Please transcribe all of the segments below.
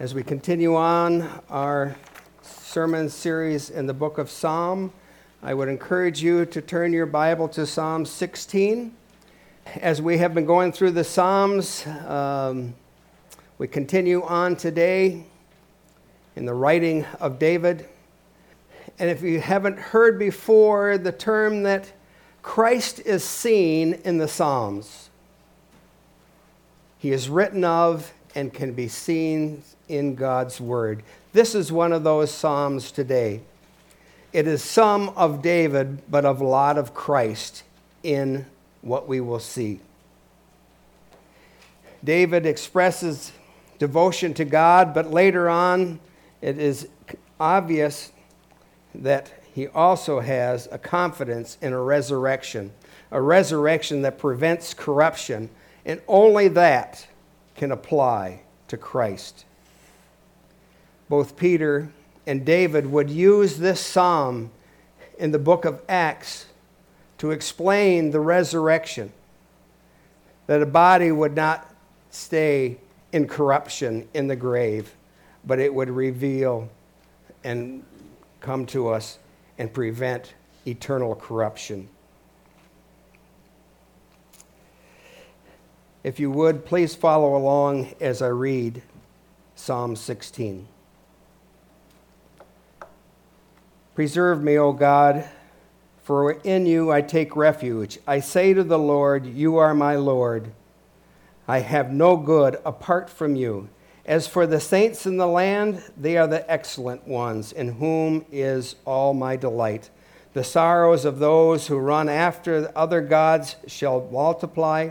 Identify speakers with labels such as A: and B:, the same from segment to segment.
A: As we continue on our sermon series in the book of Psalm, I would encourage you to turn your Bible to Psalm 16. As we have been going through the Psalms, um, we continue on today in the writing of David. And if you haven't heard before the term that Christ is seen in the Psalms, he is written of and can be seen in God's Word. This is one of those Psalms today. It is some of David, but of a lot of Christ in what we will see. David expresses devotion to God, but later on, it is obvious that he also has a confidence in a resurrection, a resurrection that prevents corruption, and only that can apply to Christ. Both Peter and David would use this psalm in the book of Acts to explain the resurrection, that a body would not stay in corruption in the grave, but it would reveal and come to us and prevent eternal corruption. If you would, please follow along as I read Psalm 16. Preserve me, O God, for in you I take refuge. I say to the Lord, You are my Lord. I have no good apart from you. As for the saints in the land, they are the excellent ones, in whom is all my delight. The sorrows of those who run after other gods shall multiply.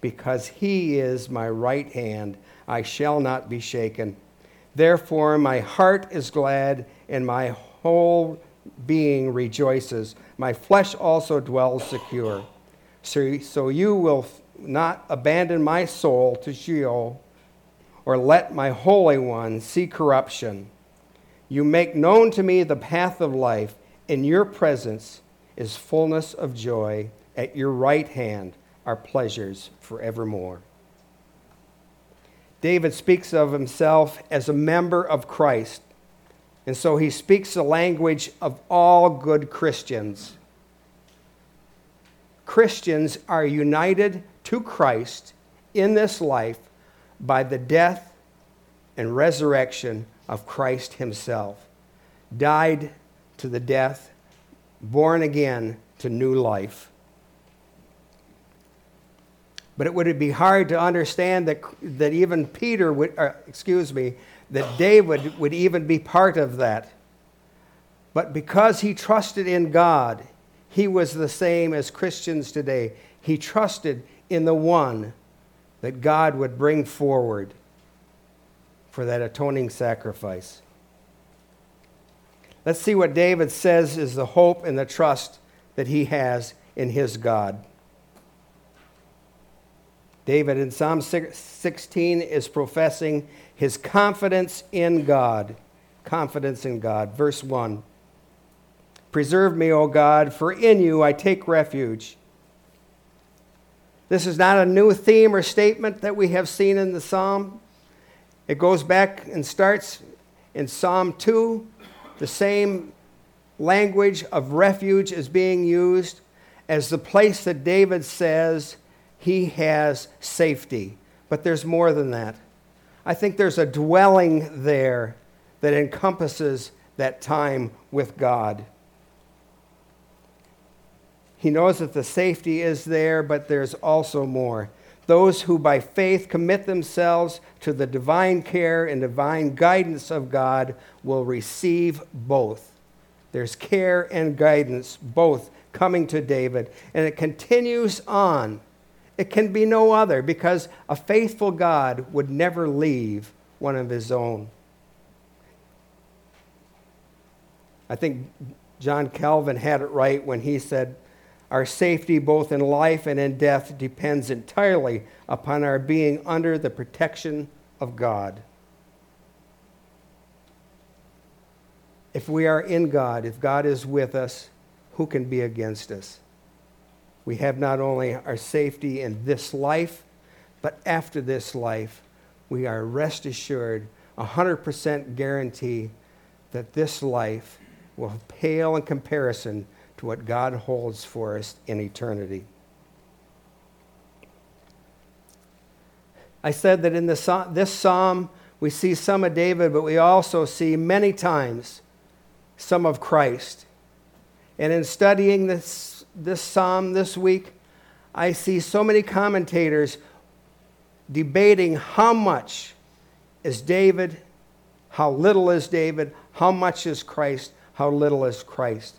A: because he is my right hand. I shall not be shaken. Therefore, my heart is glad and my whole being rejoices. My flesh also dwells secure. So, so you will not abandon my soul to Sheol or let my Holy One see corruption. You make known to me the path of life. In your presence is fullness of joy. At your right hand are pleasures forevermore. David speaks of himself as a member of Christ. And so he speaks the language of all good Christians. Christians are united to Christ in this life by the death and resurrection of Christ himself. Died to the death, born again to new life. But it would be hard to understand that, that even Peter would, uh, excuse me, that David would even be part of that. But because he trusted in God, he was the same as Christians today. He trusted in the one that God would bring forward for that atoning sacrifice. Let's see what David says is the hope and the trust that he has in his God. David in Psalm 16 is professing his confidence in God. Confidence in God. Verse 1 Preserve me, O God, for in you I take refuge. This is not a new theme or statement that we have seen in the psalm. It goes back and starts in Psalm 2. The same language of refuge is being used as the place that David says he has safety. But there's more than that. I think there's a dwelling there that encompasses that time with God. He knows that the safety is there, but there's also more. Those who by faith commit themselves to the divine care and divine guidance of God will receive both. There's care and guidance, both coming to David. And it continues on it can be no other because a faithful God would never leave one of his own. I think John Calvin had it right when he said, Our safety, both in life and in death, depends entirely upon our being under the protection of God. If we are in God, if God is with us, who can be against us? We have not only our safety in this life, but after this life, we are rest assured, 100% guarantee that this life will pale in comparison to what God holds for us in eternity. I said that in the, this psalm, we see some of David, but we also see many times some of Christ. And in studying this, this psalm this week, I see so many commentators debating how much is David, how little is David, how much is Christ, how little is Christ.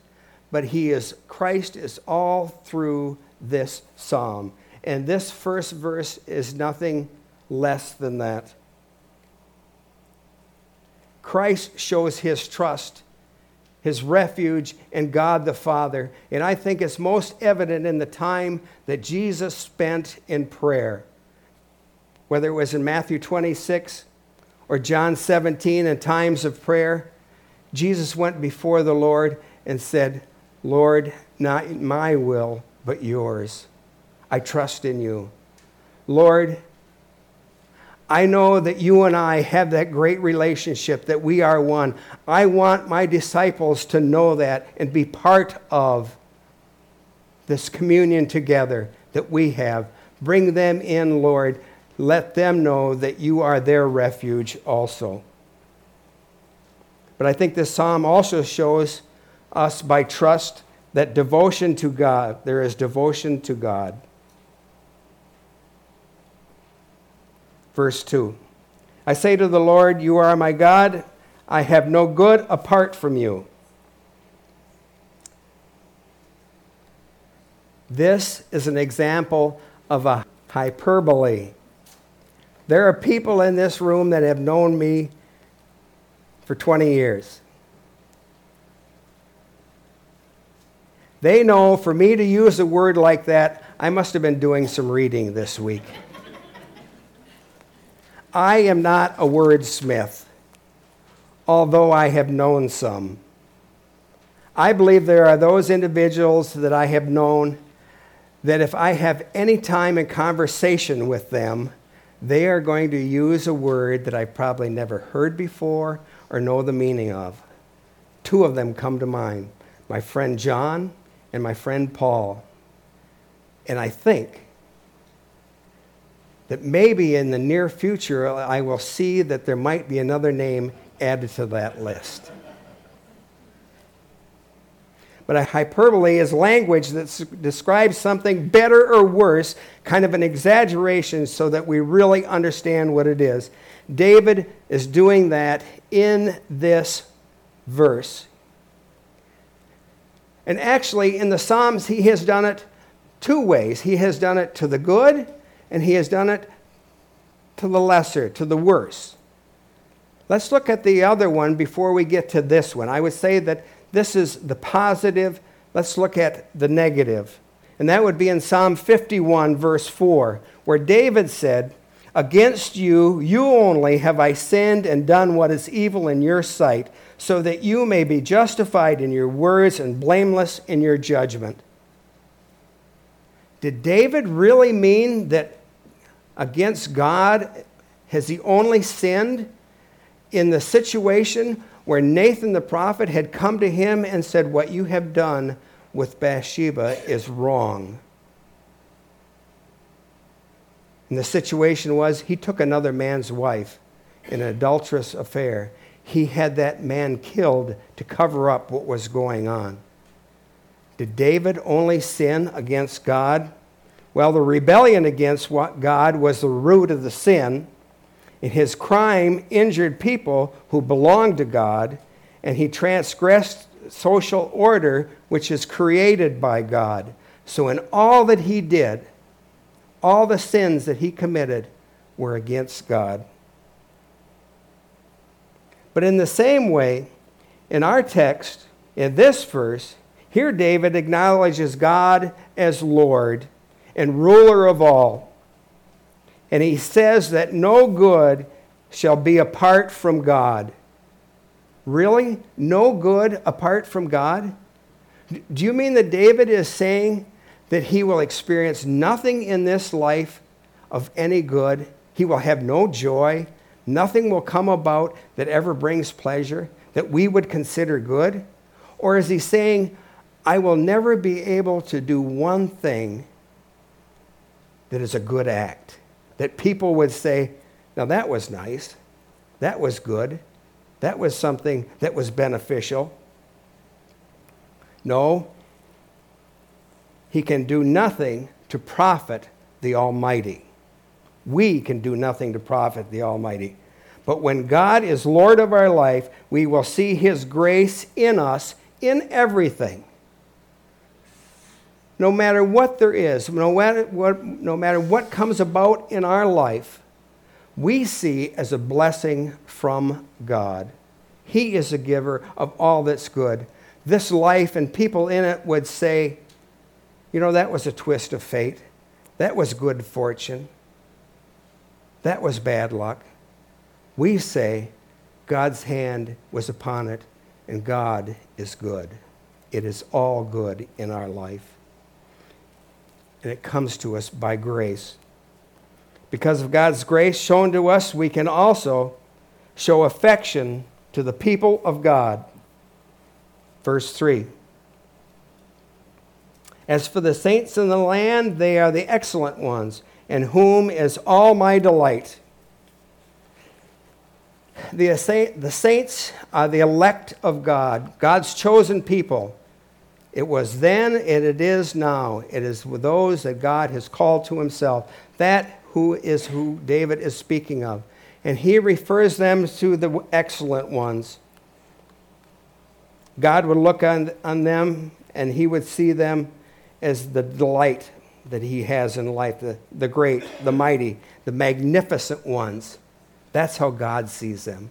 A: But he is Christ is all through this psalm. And this first verse is nothing less than that. Christ shows his trust his refuge in God the Father. And I think it's most evident in the time that Jesus spent in prayer, whether it was in Matthew 26 or John 17 in times of prayer. Jesus went before the Lord and said, Lord, not my will, but yours. I trust in you. Lord, I know that you and I have that great relationship, that we are one. I want my disciples to know that and be part of this communion together that we have. Bring them in, Lord. Let them know that you are their refuge also. But I think this psalm also shows us by trust that devotion to God, there is devotion to God. Verse 2 I say to the Lord, You are my God. I have no good apart from you. This is an example of a hyperbole. There are people in this room that have known me for 20 years. They know for me to use a word like that, I must have been doing some reading this week. I am not a wordsmith, although I have known some. I believe there are those individuals that I have known that if I have any time in conversation with them, they are going to use a word that I probably never heard before or know the meaning of. Two of them come to mind my friend John and my friend Paul. And I think that maybe in the near future I will see that there might be another name added to that list. But a hyperbole is language that describes something better or worse, kind of an exaggeration, so that we really understand what it is. David is doing that in this verse. And actually, in the Psalms, he has done it two ways. He has done it to the good and he has done it to the lesser, to the worse. Let's look at the other one before we get to this one. I would say that this is the positive. Let's look at the negative. And that would be in Psalm 51, verse 4, where David said, Against you, you only have I sinned and done what is evil in your sight, so that you may be justified in your words and blameless in your judgment. Did David really mean that against God? Has he only sinned in the situation where Nathan the prophet had come to him and said, What you have done with Bathsheba is wrong? And the situation was he took another man's wife in an adulterous affair. He had that man killed to cover up what was going on. Did David only sin against God? Well, the rebellion against God was the root of the sin, and his crime injured people who belonged to God, and he transgressed social order which is created by God. So, in all that he did, all the sins that he committed were against God. But in the same way, in our text, in this verse, here David acknowledges God as Lord and ruler of all. And he says that no good shall be apart from God. Really? No good apart from God? Do you mean that David is saying that he will experience nothing in this life of any good? He will have no joy? Nothing will come about that ever brings pleasure that we would consider good? Or is he saying, I will never be able to do one thing that is a good act? That people would say, now that was nice. That was good. That was something that was beneficial. No, he can do nothing to profit the Almighty. We can do nothing to profit the Almighty. But when God is Lord of our life, we will see His grace in us in everything. No matter what there is, no matter what, no matter what comes about in our life, we see as a blessing from God. He is a giver of all that's good. This life and people in it would say, you know, that was a twist of fate. That was good fortune. That was bad luck. We say, God's hand was upon it, and God is good. It is all good in our life. And it comes to us by grace. Because of God's grace shown to us, we can also show affection to the people of God. Verse 3 As for the saints in the land, they are the excellent ones, in whom is all my delight. The, the saints are the elect of God, God's chosen people. It was then and it is now. It is with those that God has called to himself. That who is who David is speaking of. And he refers them to the excellent ones. God would look on, on them and he would see them as the delight that he has in life the, the great, the mighty, the magnificent ones. That's how God sees them.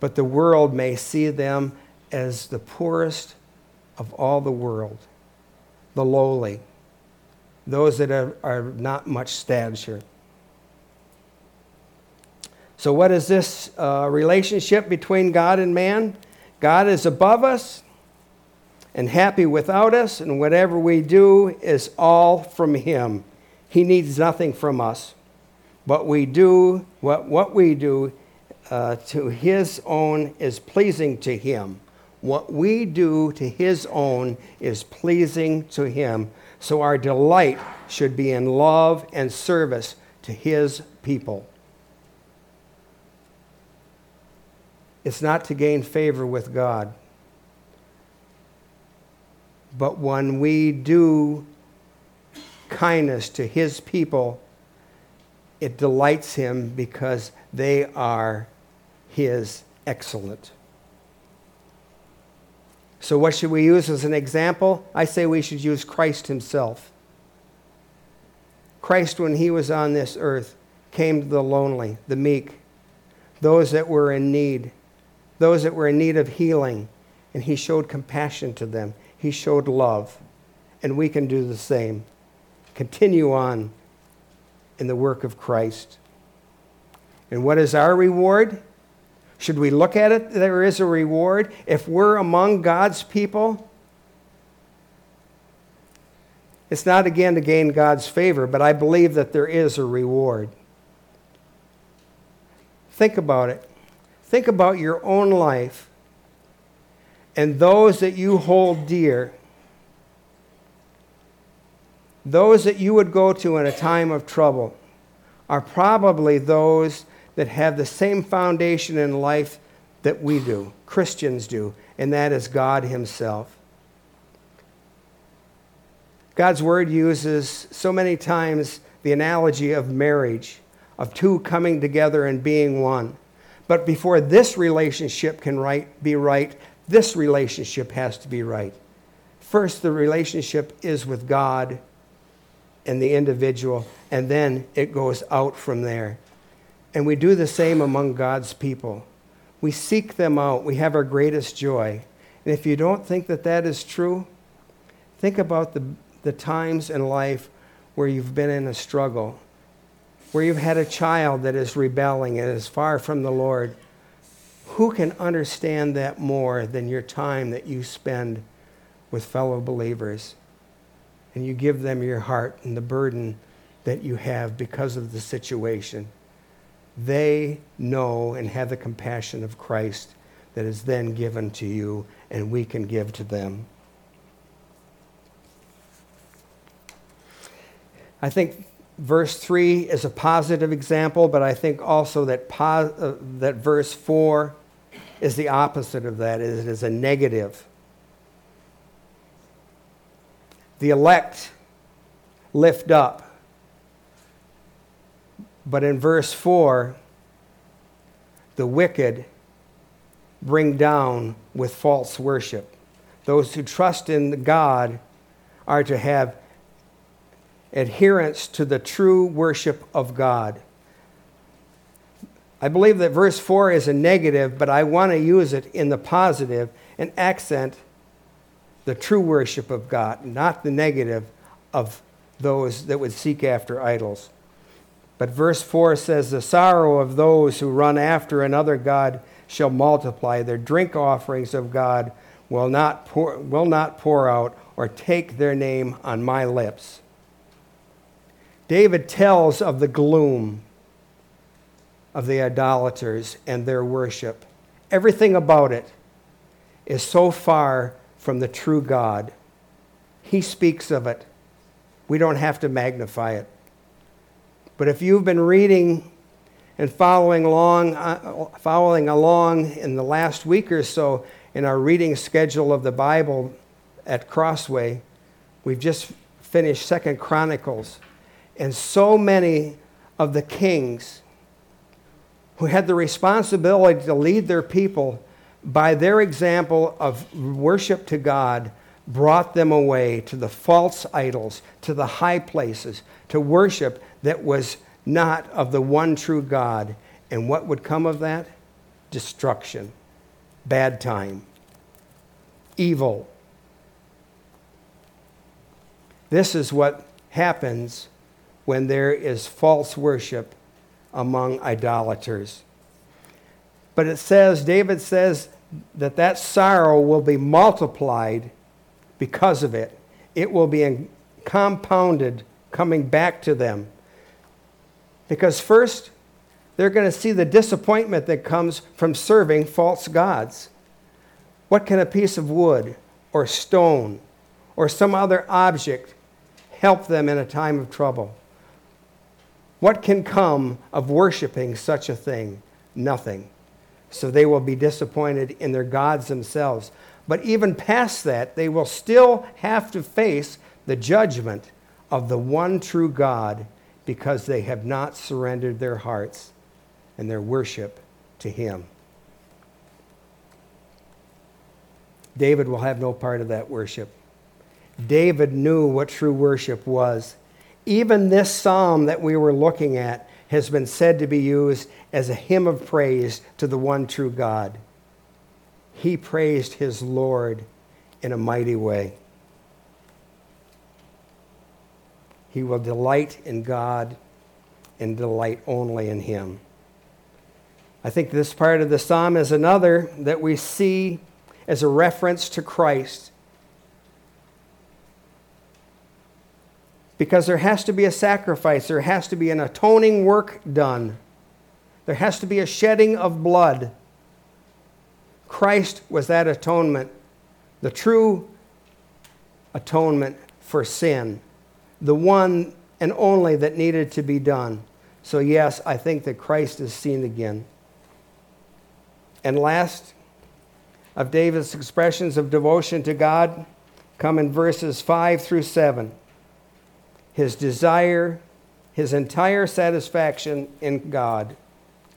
A: But the world may see them as the poorest of all the world, the lowly, those that are, are not much stature. So, what is this uh, relationship between God and man? God is above us and happy without us, and whatever we do is all from Him. He needs nothing from us. But we do, what, what we do uh, to His own is pleasing to Him. What we do to His own is pleasing to Him. So our delight should be in love and service to His people. It's not to gain favor with God. But when we do kindness to His people, it delights Him because they are His excellent. So, what should we use as an example? I say we should use Christ Himself. Christ, when He was on this earth, came to the lonely, the meek, those that were in need those that were in need of healing, and he showed compassion to them. He showed love. And we can do the same. Continue on in the work of Christ. And what is our reward? Should we look at it? There is a reward. If we're among God's people, it's not again to gain God's favor, but I believe that there is a reward. Think about it. Think about your own life and those that you hold dear. Those that you would go to in a time of trouble are probably those that have the same foundation in life that we do, Christians do, and that is God Himself. God's Word uses so many times the analogy of marriage, of two coming together and being one. But before this relationship can right, be right, this relationship has to be right. First, the relationship is with God and the individual, and then it goes out from there. And we do the same among God's people. We seek them out. We have our greatest joy. And if you don't think that that is true, think about the, the times in life where you've been in a struggle, where you've had a child that is rebelling and is far from the Lord. Who can understand that more than your time that you spend with fellow believers? And you give them your heart and the burden that you have because of the situation. They know and have the compassion of Christ that is then given to you, and we can give to them. I think verse 3 is a positive example, but I think also that, pos- uh, that verse 4 is the opposite of that. It is a negative. The elect lift up. But in verse 4, the wicked bring down with false worship. Those who trust in God are to have adherence to the true worship of God. I believe that verse 4 is a negative, but I want to use it in the positive and accent the true worship of God, not the negative of those that would seek after idols. But verse 4 says, The sorrow of those who run after another God shall multiply. Their drink offerings of God will not pour, will not pour out or take their name on my lips. David tells of the gloom of the idolaters and their worship. Everything about it is so far from the true God. He speaks of it. We don't have to magnify it. But if you've been reading and following along, uh, following along in the last week or so in our reading schedule of the Bible at Crossway, we've just finished Second Chronicles, and so many of the kings who had the responsibility to lead their people by their example of worship to God brought them away to the false idols, to the high places, to worship that was not of the one true God. And what would come of that? Destruction, bad time, evil. This is what happens when there is false worship among idolaters. But it says, David says, that that sorrow will be multiplied because of it. It will be compounded coming back to them. Because first, they're going to see the disappointment that comes from serving false gods. What can a piece of wood or stone or some other object help them in a time of trouble? What can come of worshiping such a thing? Nothing. So they will be disappointed in their gods themselves. But even past that, they will still have to face the judgment of the one true God because they have not surrendered their hearts and their worship to Him. David will have no part of that worship. David knew what true worship was. Even this psalm that we were looking at has been said to be used as a hymn of praise to the one true God. He praised his Lord in a mighty way. He will delight in God and delight only in Him. I think this part of the psalm is another that we see as a reference to Christ. Because there has to be a sacrifice, there has to be an atoning work done, there has to be a shedding of blood. Christ was that atonement, the true atonement for sin the one and only that needed to be done. So, yes, I think that Christ is seen again. And last of David's expressions of devotion to God come in verses 5 through 7. His desire, his entire satisfaction in God,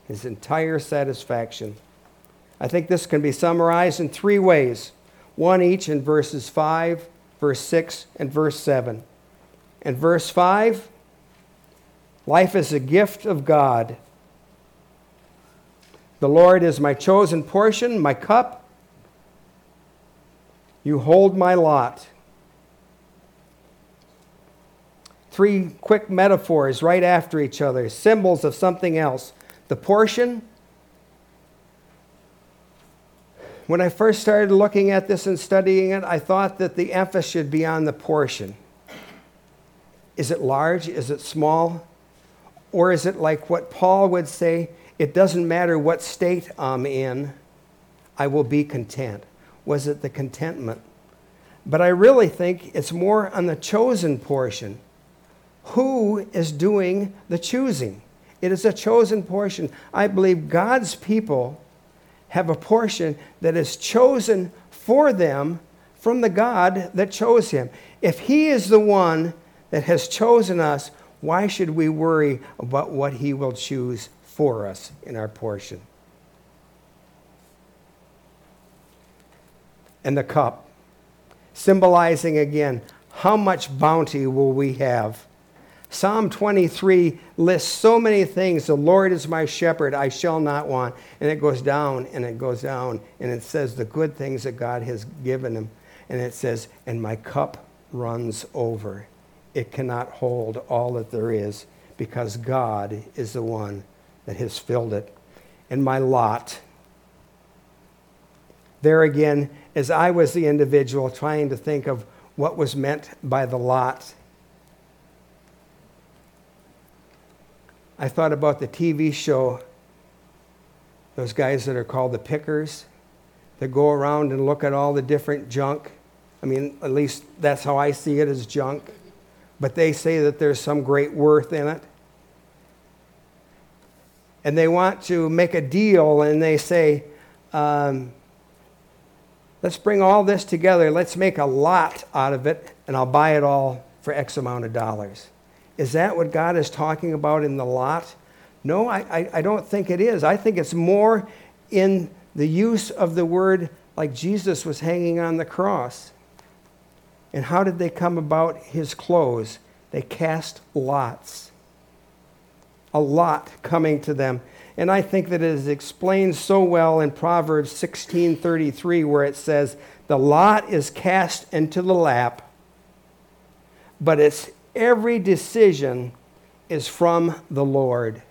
A: his entire satisfaction. I think this can be summarized in three ways one each in verses 5, verse 6, and verse 7. And verse 5 life is a gift of God. The Lord is my chosen portion, my cup. You hold my lot. Three quick metaphors right after each other, symbols of something else. The portion. When I first started looking at this and studying it, I thought that the emphasis should be on the portion. Is it large? Is it small? Or is it like what Paul would say? It doesn't matter what state I'm in, I will be content. Was it the contentment? But I really think it's more on the chosen portion. Who is doing the choosing? It is a chosen portion. I believe God's people have a portion that is chosen for them from the God that chose him. If he is the one that has chosen us, why should we worry about what he will choose for us in our portion? And the cup, symbolizing again, how much bounty will we have? Psalm 23 lists so many things. The Lord is my shepherd, I shall not want. And it goes down and it goes down. And it says the good things that God has given him. And it says, and my cup runs over it cannot hold all that there is because God is the one that has filled it. And my lot, there again, as I was the individual trying to think of what was meant by the lot, I thought about the TV show, those guys that are called the pickers, that go around and look at all the different junk. I mean, at least that's how I see it as junk but they say that there's some great worth in it. And they want to make a deal and they say, um, let's bring all this together, let's make a lot out of it, and I'll buy it all for X amount of dollars. Is that what God is talking about in the lot? No, I, I, I don't think it is. I think it's more in the use of the word like Jesus was hanging on the cross. And how did they come about his clothes? They cast lots. A lot coming to them. And I think that it is explained so well in Proverbs 16:33 where it says, "The lot is cast into the lap, but its every decision is from the Lord."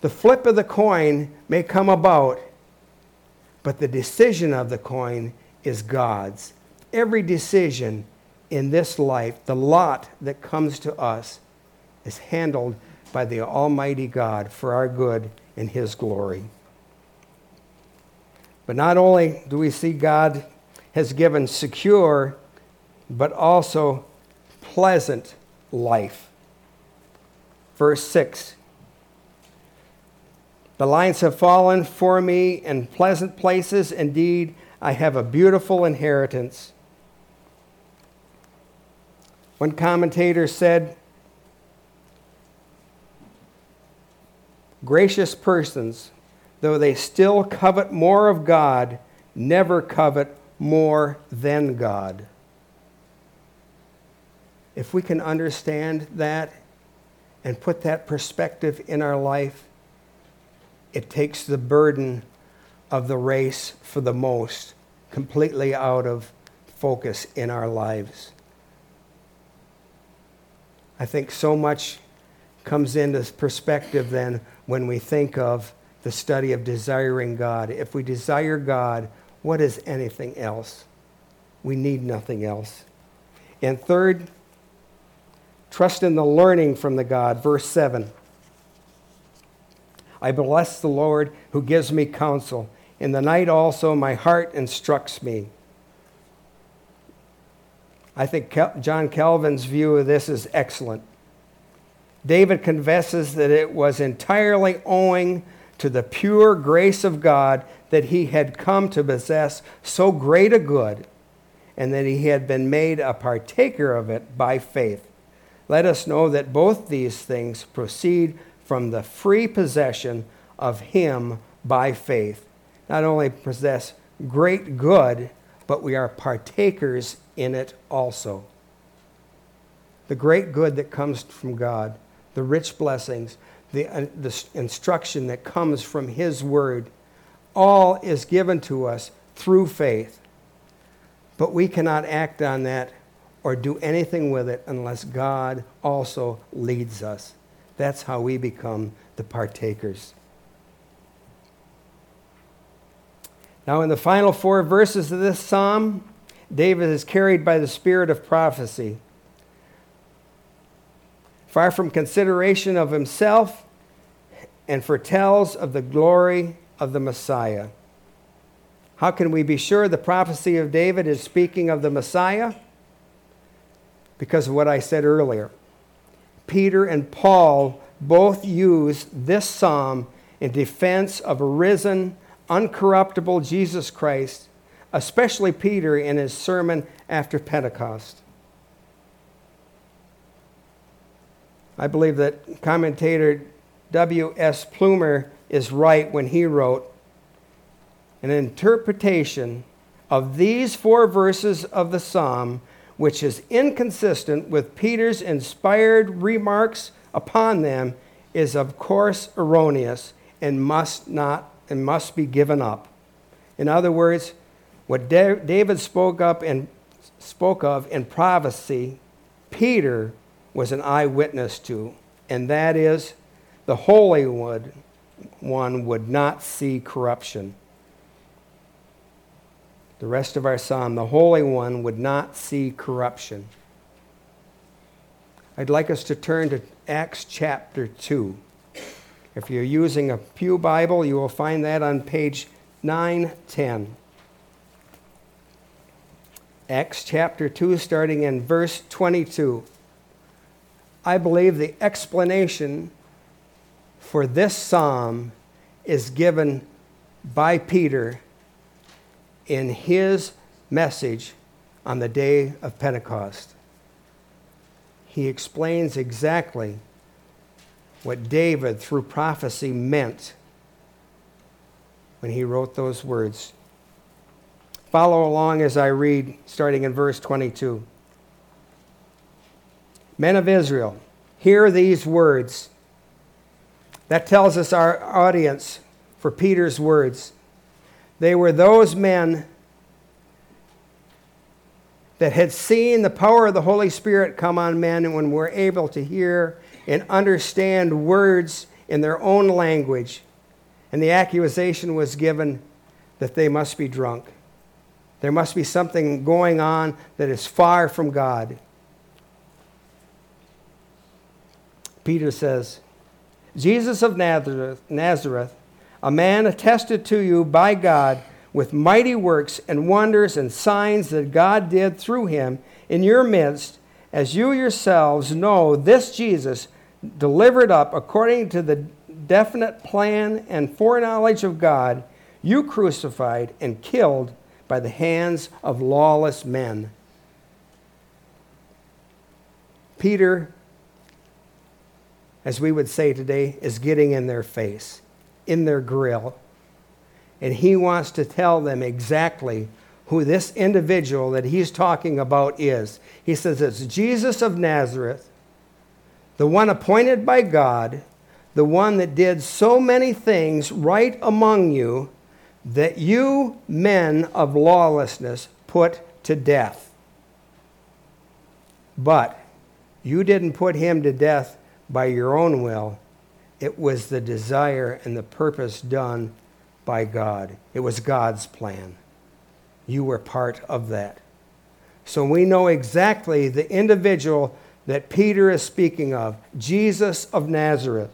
A: The flip of the coin may come about, but the decision of the coin is God's. Every decision in this life, the lot that comes to us, is handled by the Almighty God for our good and His glory. But not only do we see God has given secure, but also pleasant life. Verse 6 The lines have fallen for me in pleasant places. Indeed, I have a beautiful inheritance. One commentator said, Gracious persons, though they still covet more of God, never covet more than God. If we can understand that and put that perspective in our life, it takes the burden of the race for the most completely out of focus in our lives. I think so much comes into perspective then when we think of the study of desiring God. If we desire God, what is anything else? We need nothing else. And third, trust in the learning from the God. Verse 7. I bless the Lord who gives me counsel. In the night also my heart instructs me. I think John Calvin's view of this is excellent. David confesses that it was entirely owing to the pure grace of God that he had come to possess so great a good and that he had been made a partaker of it by faith. Let us know that both these things proceed from the free possession of him by faith. Not only possess great good, but we are partakers in it also. The great good that comes from God, the rich blessings, the, uh, the instruction that comes from His Word. All is given to us through faith. But we cannot act on that or do anything with it unless God also leads us. That's how we become the partakers. Now, in the final four verses of this psalm, David is carried by the spirit of prophecy. Far from consideration of himself, and foretells of the glory of the Messiah. How can we be sure the prophecy of David is speaking of the Messiah? Because of what I said earlier. Peter and Paul both use this psalm in defense of a risen, uncorruptible Jesus Christ, especially Peter in his sermon after Pentecost. I believe that commentator W.S. Plumer is right when he wrote an interpretation of these four verses of the psalm, which is inconsistent with Peter's inspired remarks upon them, is of course erroneous and must not and must be given up. In other words, what David spoke up and spoke of in prophecy, Peter was an eyewitness to, and that is the Holy One would not see corruption. The rest of our psalm, the Holy One would not see corruption. I'd like us to turn to Acts chapter 2. If you're using a Pew Bible, you will find that on page 910. Acts chapter 2, starting in verse 22. I believe the explanation for this psalm is given by Peter in his message on the day of Pentecost. He explains exactly what David, through prophecy, meant when he wrote those words. Follow along as I read, starting in verse 22. Men of Israel, hear these words. That tells us our audience for Peter's words. They were those men that had seen the power of the Holy Spirit come on men and when were able to hear and understand words in their own language. And the accusation was given that they must be drunk. There must be something going on that is far from God. Peter says, Jesus of Nazareth, Nazareth, a man attested to you by God with mighty works and wonders and signs that God did through him in your midst, as you yourselves know, this Jesus, delivered up according to the definite plan and foreknowledge of God, you crucified and killed by the hands of lawless men. Peter as we would say today, is getting in their face, in their grill. And he wants to tell them exactly who this individual that he's talking about is. He says it's Jesus of Nazareth, the one appointed by God, the one that did so many things right among you that you men of lawlessness put to death. But you didn't put him to death by your own will. It was the desire and the purpose done by God. It was God's plan. You were part of that. So we know exactly the individual that Peter is speaking of Jesus of Nazareth.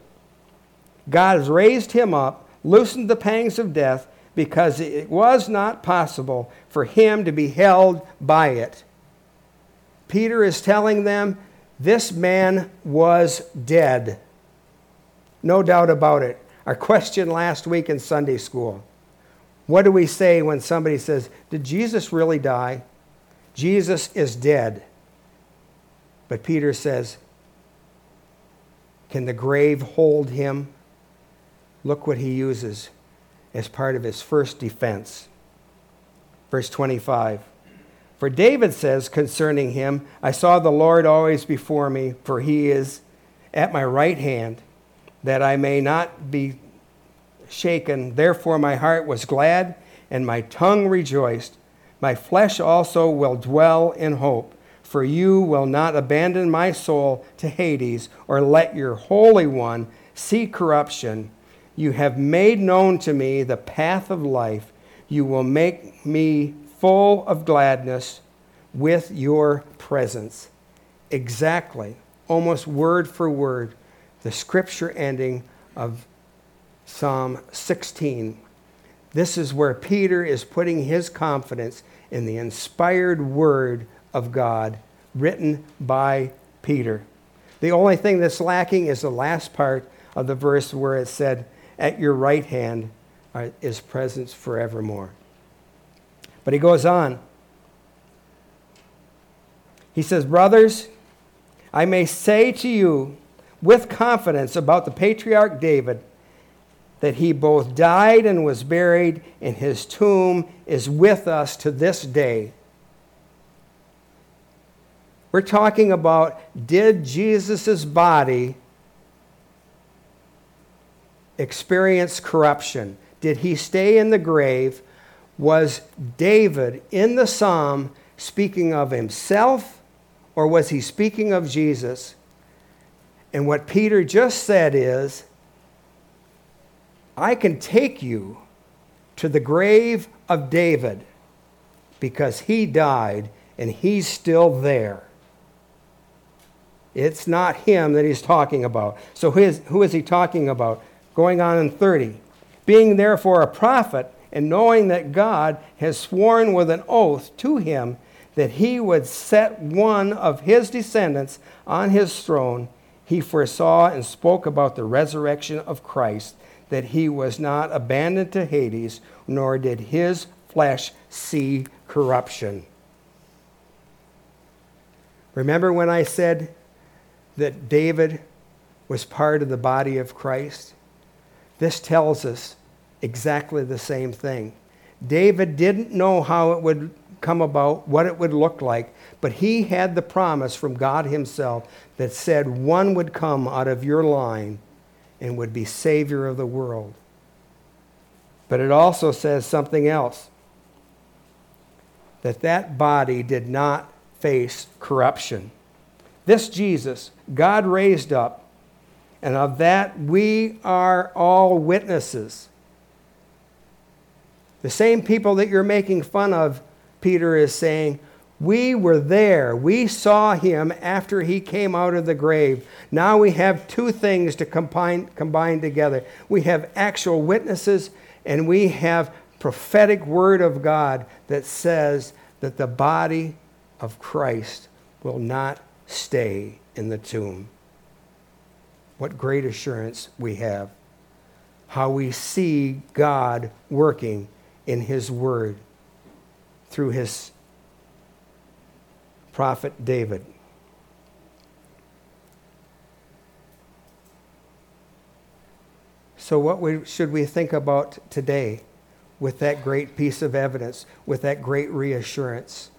A: God has raised him up, loosened the pangs of death, because it was not possible for him to be held by it. Peter is telling them this man was dead. No doubt about it. Our question last week in Sunday school what do we say when somebody says, Did Jesus really die? Jesus is dead. But Peter says, Can the grave hold him? Look what he uses as part of his first defense. Verse 25. For David says concerning him, I saw the Lord always before me, for he is at my right hand, that I may not be shaken. Therefore, my heart was glad, and my tongue rejoiced. My flesh also will dwell in hope. For you will not abandon my soul to Hades, or let your Holy One see corruption. You have made known to me the path of life. You will make me full of gladness with your presence. Exactly, almost word for word, the scripture ending of Psalm 16. This is where Peter is putting his confidence in the inspired word of God written by Peter. The only thing that's lacking is the last part of the verse where it said, At your right hand is presence forevermore. But he goes on. He says, Brothers, I may say to you with confidence about the patriarch David that he both died and was buried, and his tomb is with us to this day. We're talking about did Jesus' body experience corruption? Did he stay in the grave? Was David in the psalm speaking of himself or was he speaking of Jesus? And what Peter just said is I can take you to the grave of David because he died and he's still there. It's not him that he's talking about. So who is, who is he talking about? Going on in 30. Being therefore a prophet, and knowing that God has sworn with an oath to him that he would set one of his descendants on his throne, he foresaw and spoke about the resurrection of Christ, that he was not abandoned to Hades, nor did his flesh see corruption. Remember when I said that David was part of the body of Christ? This tells us exactly the same thing. David didn't know how it would come about, what it would look like, but he had the promise from God Himself that said one would come out of your line and would be Savior of the world. But it also says something else that that body did not face corruption. This Jesus, God raised up, and of that we are all witnesses. The same people that you're making fun of, Peter is saying, we were there. We saw him after he came out of the grave. Now we have two things to combine, combine together. We have actual witnesses, and we have prophetic word of God that says that the body of Christ will not stay in the tomb. What great assurance we have. How we see God working in His Word through His prophet David. So, what we, should we think about today with that great piece of evidence, with that great reassurance?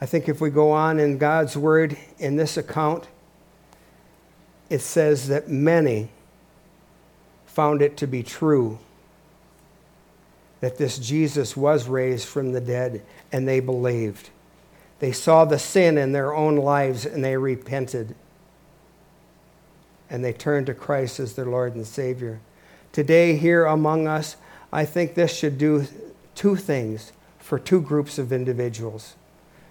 A: I think if we go on in God's word in this account, it says that many found it to be true that this Jesus was raised from the dead, and they believed. They saw the sin in their own lives and they repented. And they turned to Christ as their Lord and Savior. Today, here among us, I think this should do two things for two groups of individuals.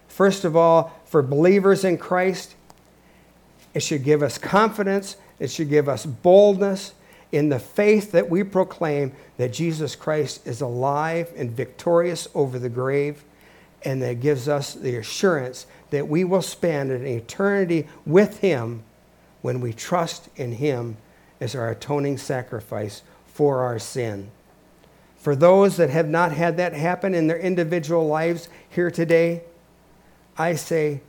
A: First of all, for believers in Christ, it should give us confidence, it should give us boldness in the faith that we proclaim that Jesus Christ is alive and victorious over the grave, and that gives us the assurance that we will spend an eternity with Him when we trust in Him as our atoning sacrifice for our sin. For those that have not had that happen in their individual lives here today, I say,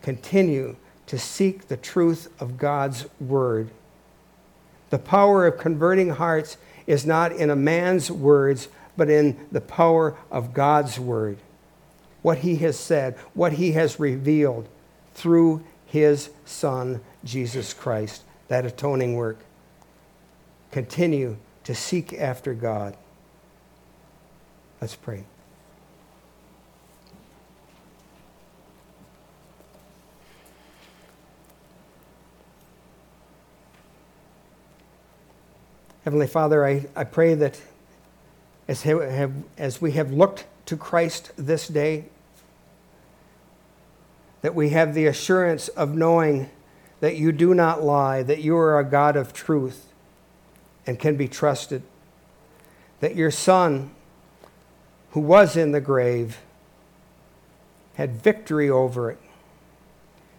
A: continue to seek the truth of God's word. The power of converting hearts is not in a man's words, but in the power of God's word. What he has said, what he has revealed through his Son, Jesus Christ. that atoning work. Continue to seek after God. Let's pray. Heavenly Father, I, I pray that as, have, as we have looked to Christ this day, that we have the assurance of knowing that you do not lie, that you are a God of truth and can be trusted, that your Son, who was in the grave, had victory over it,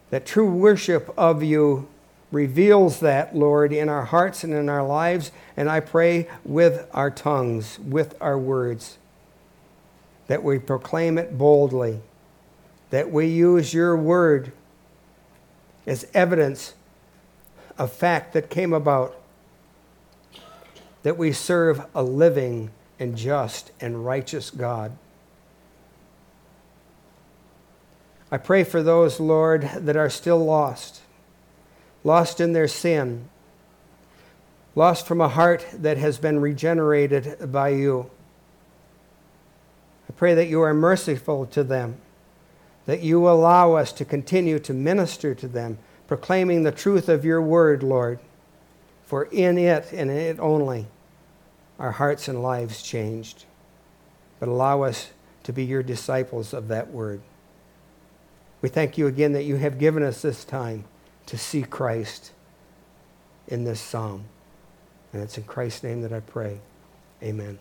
A: that true worship of you reveals that, Lord, in our hearts and in our lives, and I pray with our tongues, with our words, that we proclaim it boldly, that we use your word as evidence of fact that came about, that we serve a living and just and righteous God. I pray for those, Lord, that are still lost lost in their sin, lost from a heart that has been regenerated by you. I pray that you are merciful to them, that you allow us to continue to minister to them, proclaiming the truth of your word, Lord. For in it and in it only our hearts and lives changed. But allow us to be your disciples of that word. We thank you again that you have given us this time to see Christ in this psalm. And it's in Christ's name that I pray. Amen.